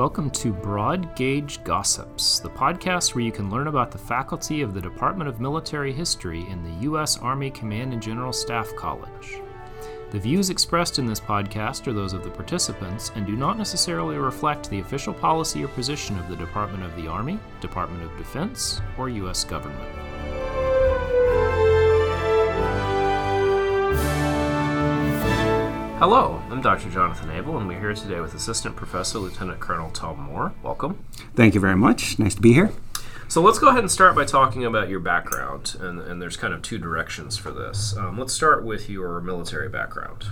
Welcome to Broad Gauge Gossips, the podcast where you can learn about the faculty of the Department of Military History in the U.S. Army Command and General Staff College. The views expressed in this podcast are those of the participants and do not necessarily reflect the official policy or position of the Department of the Army, Department of Defense, or U.S. government. Hello, I'm Dr. Jonathan Abel, and we're here today with Assistant Professor Lieutenant Colonel Tom Moore. Welcome. Thank you very much. Nice to be here. So let's go ahead and start by talking about your background, and, and there's kind of two directions for this. Um, let's start with your military background.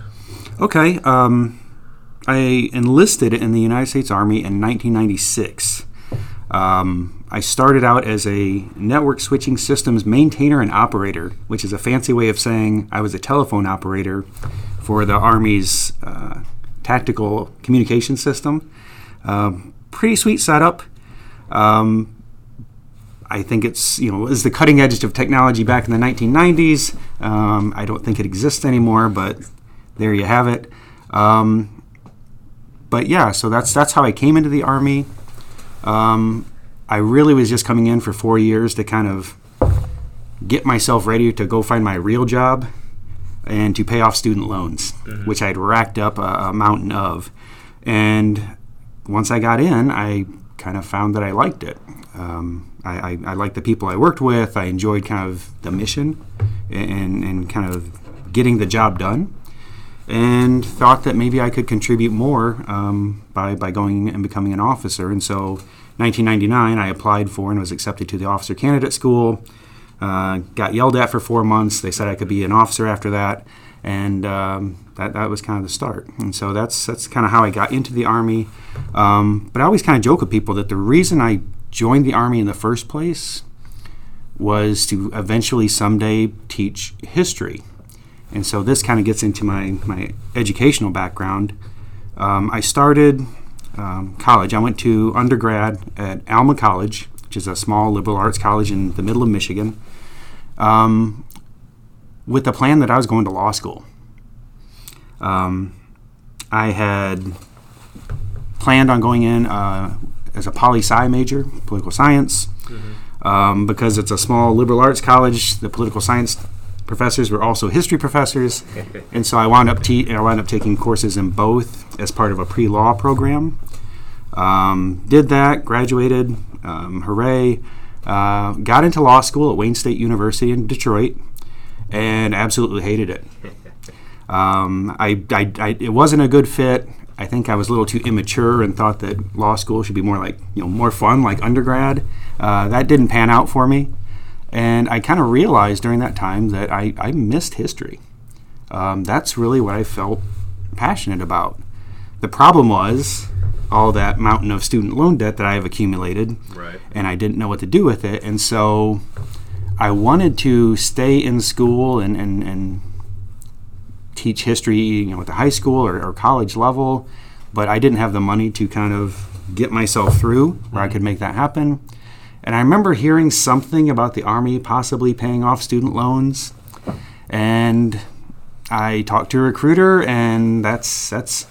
Okay. Um, I enlisted in the United States Army in 1996. Um, I started out as a network switching systems maintainer and operator, which is a fancy way of saying I was a telephone operator for the Army's uh, tactical communication system. Um, pretty sweet setup. Um, I think it's you know is the cutting edge of technology back in the 1990s. Um, I don't think it exists anymore, but there you have it. Um, but yeah, so that's that's how I came into the army. Um, I really was just coming in for four years to kind of get myself ready to go find my real job and to pay off student loans, mm-hmm. which I'd racked up a, a, mountain of. And once I got in, I kind of found that I liked it. Um, I, I, I, liked the people I worked with. I enjoyed kind of the mission and, and kind of getting the job done. And thought that maybe I could contribute more um, by, by going and becoming an officer. And so, 1999, I applied for and was accepted to the officer candidate school. Uh, got yelled at for four months. They said I could be an officer after that, and um, that, that was kind of the start. And so that's that's kind of how I got into the army. Um, but I always kind of joke with people that the reason I joined the army in the first place was to eventually someday teach history. And so this kind of gets into my my educational background. Um, I started um, college. I went to undergrad at Alma College which is a small liberal arts college in the middle of Michigan, um, with the plan that I was going to law school. Um, I had planned on going in uh, as a poli sci major, political science, mm-hmm. um, because it's a small liberal arts college. The political science professors were also history professors, and so I wound up te- I wound up taking courses in both as part of a pre law program. Um, did that, graduated, um, hooray. Uh, got into law school at Wayne State University in Detroit and absolutely hated it. Um, I, I, I, it wasn't a good fit. I think I was a little too immature and thought that law school should be more like, you know, more fun like undergrad. Uh, that didn't pan out for me. And I kind of realized during that time that I, I missed history. Um, that's really what I felt passionate about. The problem was all that mountain of student loan debt that I have accumulated. Right. And I didn't know what to do with it. And so I wanted to stay in school and, and, and teach history, you know, at the high school or, or, college level, but I didn't have the money to kind of get myself through where I mm-hmm. could make that happen. And I remember hearing something about the Army possibly paying off student loans. And I talked to a recruiter, and that's that's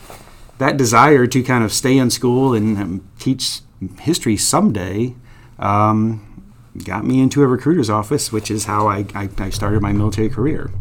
that desire to kind of stay in school and um, teach history someday um, got me into a recruiter's office, which is how I, I, I, started my military career.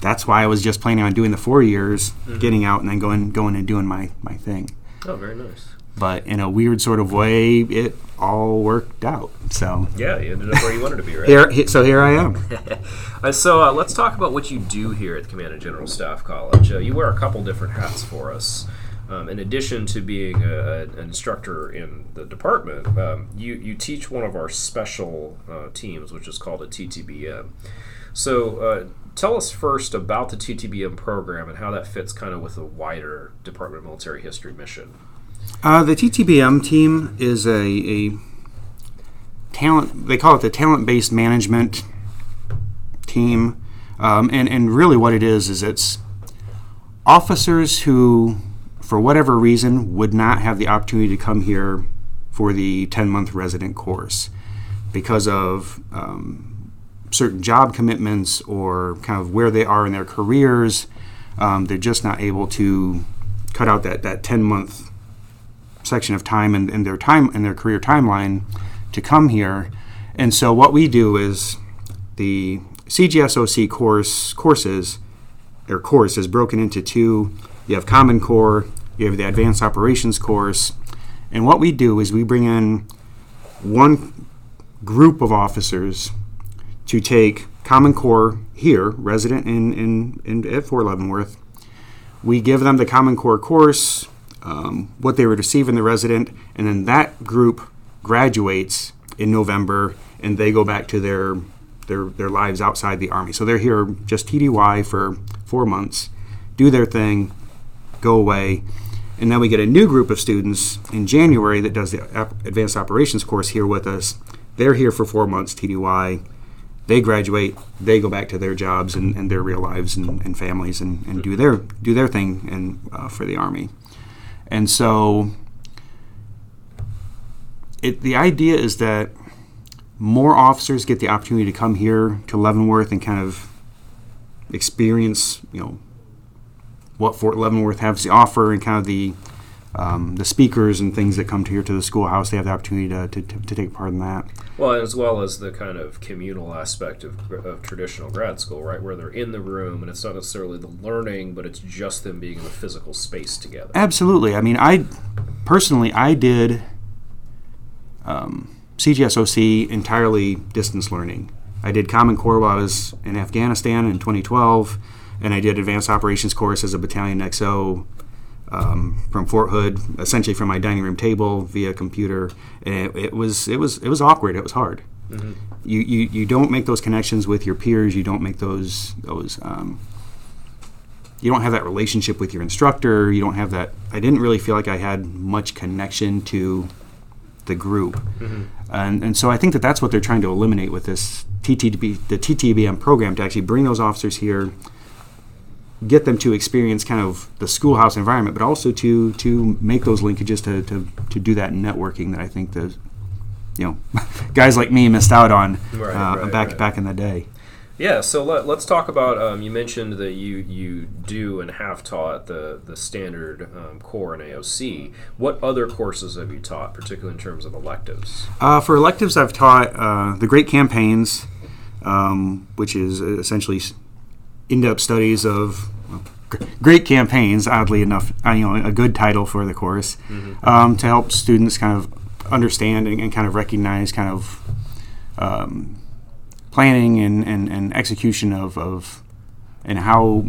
That's why I was just planning on doing the four years, mm-hmm. getting out, and then going going and doing my, my thing. Oh, very nice. But in a weird sort of way, it all worked out. So yeah, you ended up where you wanted to be, right? here, so here I am. uh, so uh, let's talk about what you do here at the Command and General Staff College. Uh, you wear a couple different hats for us. Um, in addition to being a, an instructor in the department, um, you, you teach one of our special uh, teams, which is called a TTBM. So, uh, tell us first about the TTBM program and how that fits kind of with the wider Department of Military History mission. Uh, the TTBM team is a, a talent, they call it the talent based management team. Um, and, and really, what it is, is it's officers who, for whatever reason, would not have the opportunity to come here for the 10 month resident course because of um, certain job commitments or kind of where they are in their careers. Um, they're just not able to cut out that, that 10 month section of time in, in their time in their career timeline to come here. And so what we do is the CGSOC course courses or course is broken into two. You have Common Core, you have the Advanced Operations course, and what we do is we bring in one group of officers to take Common Core here, resident in, in, in at Fort Leavenworth. We give them the Common Core course, um, what they would receive in the resident, and then that group graduates in November and they go back to their their, their lives outside the Army. So they're here just TDY for four months, do their thing, go away. And then we get a new group of students in January that does the Advanced Operations course here with us. They're here for four months, TDY. They graduate, they go back to their jobs and, and their real lives and, and families and, and, do their do their thing and uh, for the Army. And so it, the idea is that more officers get the opportunity to come here to Leavenworth and kind of experience, you know, what Fort Leavenworth has to offer and kind of the um, the speakers and things that come to here to the schoolhouse. They have the opportunity to, to, to, to, take part in that. Well, as well as the kind of communal aspect of, of traditional grad school, right, where they're in the room and it's not necessarily the learning, but it's just them being in a physical space together. Absolutely. I mean, I personally I did. Um, CGSOC entirely distance learning. I did Common Core while I was in Afghanistan in 2012, and I did Advanced Operations course as a battalion XO um, from Fort Hood, essentially from my dining room table via computer. And it, it was it was it was awkward. It was hard. Mm-hmm. You, you you don't make those connections with your peers. You don't make those those. Um, you don't have that relationship with your instructor. You don't have that. I didn't really feel like I had much connection to the group. Mm-hmm. And, and so I think that that's what they're trying to eliminate with this TTB, the TTBM program to actually bring those officers here, get them to experience kind of the schoolhouse environment, but also to to make those linkages to, to, to do that networking that I think the you know guys like me missed out on right, uh, right, back right. back in the day. Yeah, so let, us talk about. Um, you mentioned that you you do and have taught the the standard um, core and AOC. What other courses have you taught, particularly in terms of electives? Uh, for electives, I've taught uh, the Great Campaigns, um, which is essentially in-depth studies of well, great campaigns. Oddly enough, uh, you know, a good title for the course mm-hmm. Um, to help students kind of understand and, and kind of recognize kind of um, planning and, and, and execution of, of and how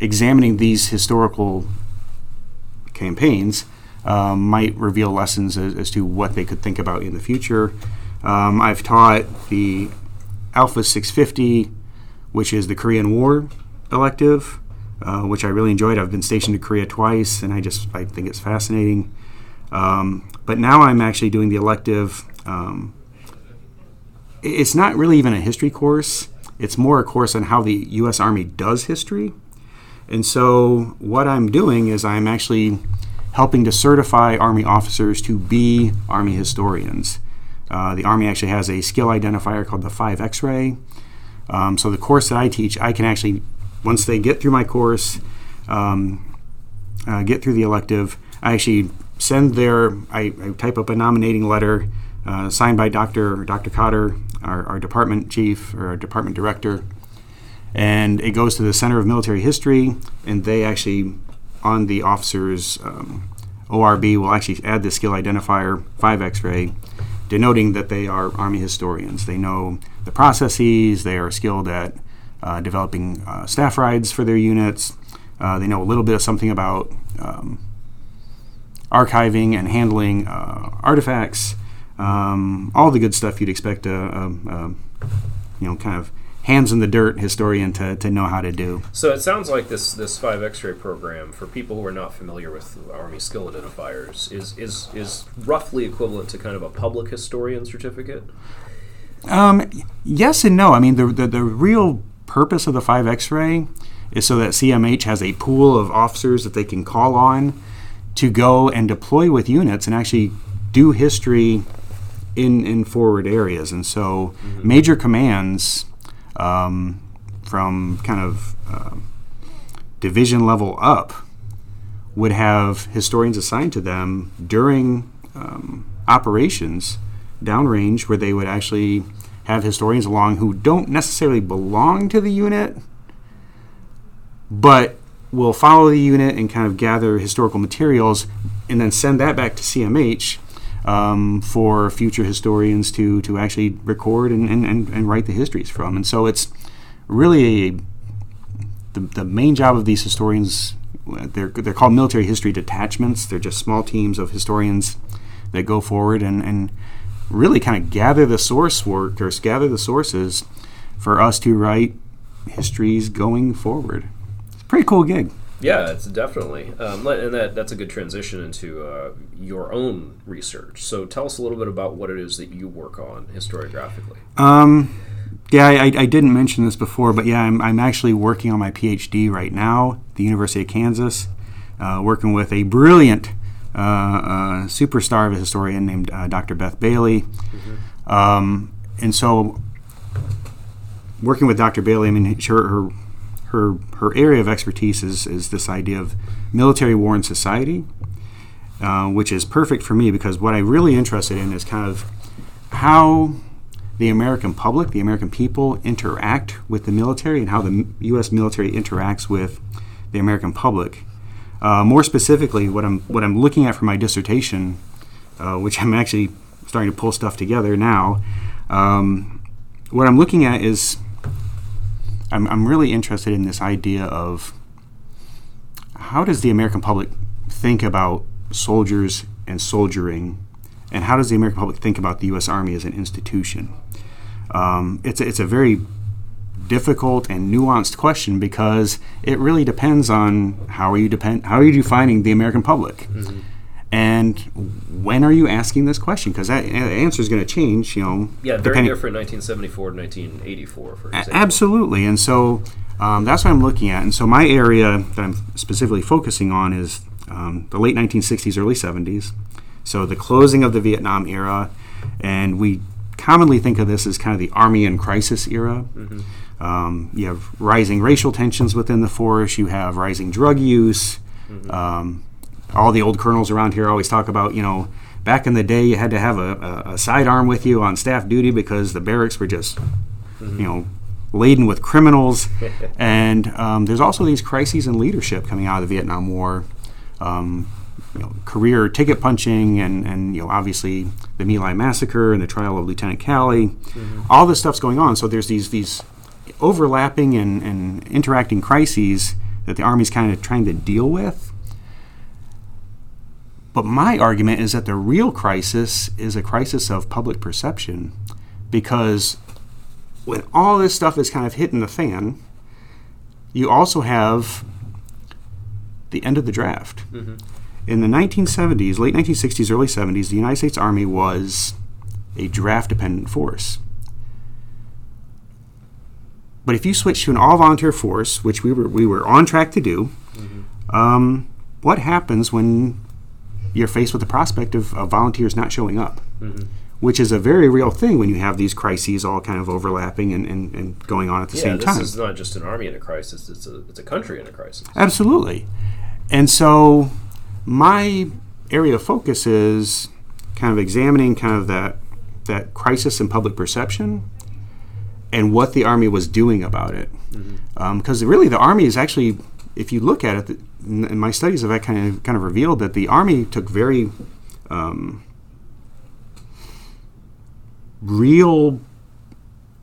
examining these historical campaigns um, might reveal lessons as, as, to what they could think about in the future. Um, I've taught the Alpha 650, which is the Korean War elective, uh, which I really enjoyed. I've been stationed to Korea twice, and I just I think it's fascinating. Um, but now I'm actually doing the elective um, it's not really even a history course. It's more a course on how the U.S. Army does history. And so, what I'm doing is I'm actually helping to certify Army officers to be Army historians. Uh, the Army actually has a skill identifier called the 5 X ray. Um, so, the course that I teach, I can actually, once they get through my course, um, uh, get through the elective, I actually send their, I, I type up a nominating letter uh, signed by Dr. Dr. Cotter, our, our department chief or our department director. And it goes to the Center of Military History, and they actually, on the officer's um, ORB, will actually add the skill identifier 5 X ray, denoting that they are Army historians. They know the processes, they are skilled at uh, developing uh, staff rides for their units, uh, they know a little bit of something about um, archiving and handling uh, artifacts. Um, all the good stuff you'd expect a, a, a, you know kind of hands in the dirt historian to, to know how to do. So it sounds like this this five X-ray program for people who are not familiar with Army skill identifiers is is is roughly equivalent to kind of a public historian certificate. Um, yes and no. I mean the, the the real purpose of the five X-ray is so that CMH has a pool of officers that they can call on to go and deploy with units and actually do history in in forward areas, and so mm-hmm. major commands um, from kind of uh, division level up would have historians assigned to them during um, operations downrange where they would actually have historians along who don't necessarily belong to the unit, but will follow the unit and kind of gather historical materials and then send that back to CMH um, for future historians to, to actually record and, and, and, and write the histories from. And so it's really a, the, the main job of these historians. They're, they're called military history detachments. They're just small teams of historians that go forward and, and really kind of gather the source work or gather the sources for us to write histories going forward. It's a pretty cool gig. Yeah, it's definitely, um, and that that's a good transition into uh, your own research. So tell us a little bit about what it is that you work on historiographically. Um, yeah, I, I didn't mention this before, but yeah, I'm, I'm actually working on my PhD right now, at the University of Kansas, uh, working with a brilliant uh, uh, superstar of a historian named uh, Dr. Beth Bailey. Mm-hmm. Um, and so, working with Dr. Bailey, I mean, her, her her her area of expertise is, is this idea of military war and society, uh, which is perfect for me because what I'm really interested in is kind of how the American public, the American people, interact with the military and how the U.S. military interacts with the American public. Uh, more specifically, what I'm what I'm looking at for my dissertation, uh, which I'm actually starting to pull stuff together now. Um, what I'm looking at is I'm, I'm really interested in this idea of how does the American public think about soldiers and soldiering, and how does the American public think about the U.S. Army as an institution? Um, it's, a, it's a very difficult and nuanced question because it really depends on how are you depend how are you defining the American public. Mm-hmm. And when are you asking this question? Because that answer is going to change, you know. Yeah, very different 1974 to 1984, for example. Absolutely. And so um, that's what I'm looking at. And so my area that I'm specifically focusing on is um, the late 1960s, early 70s. So the closing of the Vietnam era. And we commonly think of this as kind of the Army in crisis era. Mm-hmm. Um, you have rising racial tensions within the force, you have rising drug use. Mm-hmm. Um, all the old colonels around here always talk about, you know, back in the day you had to have a, a, a sidearm with you on staff duty because the barracks were just, mm-hmm. you know, laden with criminals. and um, there's also these crises in leadership coming out of the Vietnam War. Um, you know, career ticket punching and, and you know obviously the My Lai massacre and the trial of Lieutenant Calley, mm-hmm. all this stuff's going on. So there's these these overlapping and, and interacting crises that the army's kind of trying to deal with. But my argument is that the real crisis is a crisis of public perception because when all this stuff is kind of hitting the fan, you also have the end of the draft. Mm-hmm. In the 1970s, late 1960s, early 70s, the United States Army was a draft dependent force. But if you switch to an all volunteer force, which we were, we were on track to do, mm-hmm. um, what happens when you're faced with the prospect of, of volunteers not showing up, mm-hmm. which is a very real thing when you have these crises all kind of overlapping and, and, and going on at the yeah, same time. This is not just an army in a crisis; it's a it's a country in a crisis. Absolutely, and so my area of focus is kind of examining kind of that that crisis in public perception and what the army was doing about it. Because mm-hmm. um, really, the army is actually, if you look at it, and my studies have kind of kind of revealed that the army took very um, real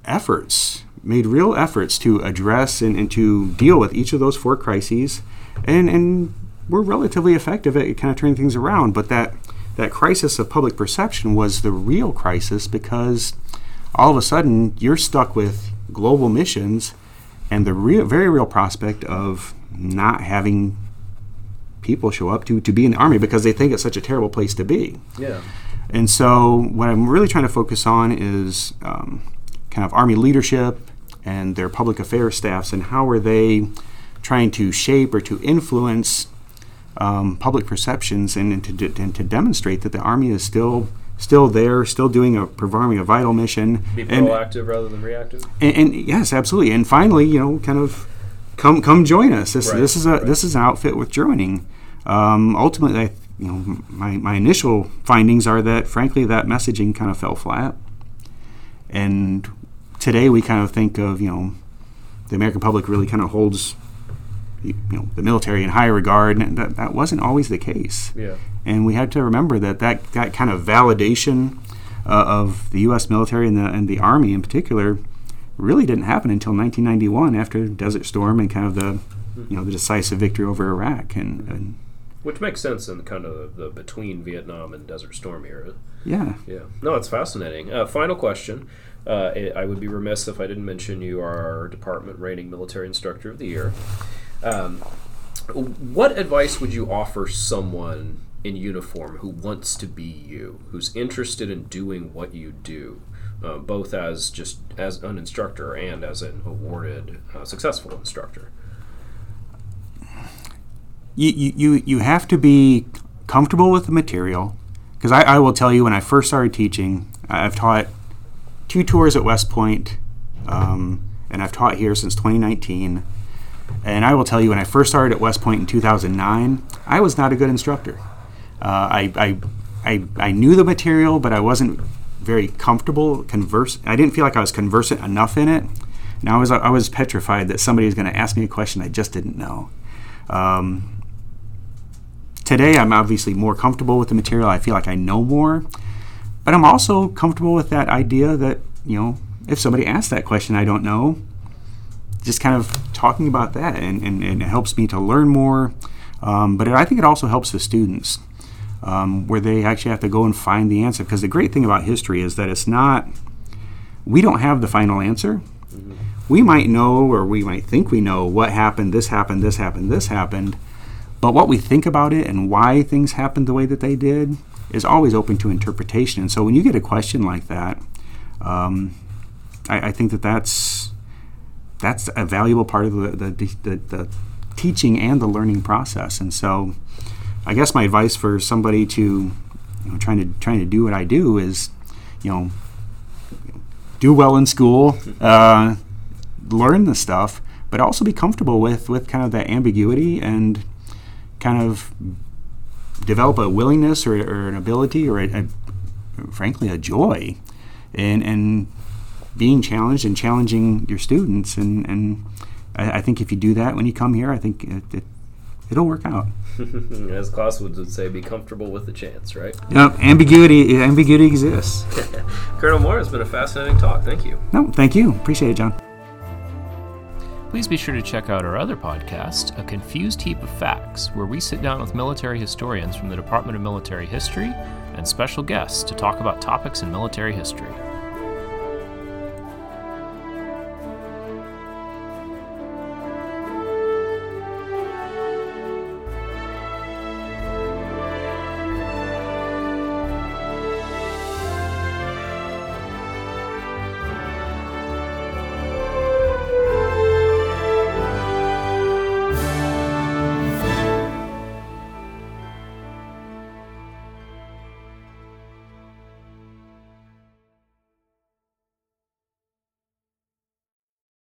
efforts, made real efforts to address and, and to deal with each of those four crises, and and were relatively effective at kind of turning things around. But that that crisis of public perception was the real crisis because all of a sudden you're stuck with global missions and the real, very real prospect of not having people show up to, to be in the army because they think it's such a terrible place to be. Yeah. And so, what I'm really trying to focus on is um, kind of army leadership and their public affairs staffs and how are they trying to shape or to influence um, public perceptions and, and, to, and to demonstrate that the army is still still there, still doing a performing a vital mission. Be proactive and, rather than reactive. And, and, yes, absolutely. And finally, you know, kind of come come join us. This right, this is a right. this is an outfit with joining. um, ultimately, I, you know, my, my initial findings are that, frankly, that messaging kind of fell flat. And today we kind of think of, you know, the American public really kind of holds, you know, the military in high regard, and that, that wasn't always the case. Yeah. And we had to remember that that, that kind of validation uh, of the U.S. military and the, and the Army in particular really didn't happen until 1991 after Desert Storm and kind of the, you know, the decisive victory over Iraq. And, and Which makes sense in kind of the between Vietnam and Desert Storm era. yeah, Yeah. No, it's fascinating. Uh, final question. Uh, I would be remiss if I didn't mention you are our department rating military instructor of the year. Um, what advice would you offer someone in uniform who wants to be you, who's interested in doing what you do, uh, both as just as an instructor and as an awarded uh, successful instructor? you, you, you, have to be comfortable with the material. Because I, I will tell you, when I first started teaching, I've taught two tours at West Point, um, and I've taught here since 2019. And I will tell you, when I first started at West Point in 2009, I was not a good instructor. Uh, I, I, I, I knew the material, but I wasn't very comfortable converse. I didn't feel like I was conversant enough in it. And I was, I was petrified that somebody was going to ask me a question I just didn't know. Um, today, I'm obviously more comfortable with the material. I feel like I know more, but I'm also comfortable with that idea that you know, if somebody asks that question I don't know, just kind of talking about that, and, and, and it helps me to learn more. Um, but it, I think it also helps the students, um, where they actually have to go and find the answer. Because the great thing about history is that it's not, we don't have the final answer. We might know, or we might think we know, what happened, this happened, this happened, this happened. But what we think about it and why things happened the way that they did is always open to interpretation. And so when you get a question like that, um, I, I think that that's that's a valuable part of the the, the, the teaching and the learning process. And so, I guess my advice for somebody to you know, trying to trying to do what I do is, you know, do well in school, uh, learn the stuff, but also be comfortable with with kind of that ambiguity and kind of develop a willingness or, or an ability or a, a, frankly a joy in in being challenged and challenging your students and and I, I think if you do that when you come here, I think it, it, it'll work out. As Clausewitz would say, be comfortable with the chance, right? Yep, ambiguity ambiguity exists. Colonel Moore, it's been a fascinating talk. Thank you. No, thank you. Appreciate it, John. Please be sure to check out our other podcast, A Confused Heap of Facts, where we sit down with military historians from the Department of Military History and special guests to talk about topics in military history.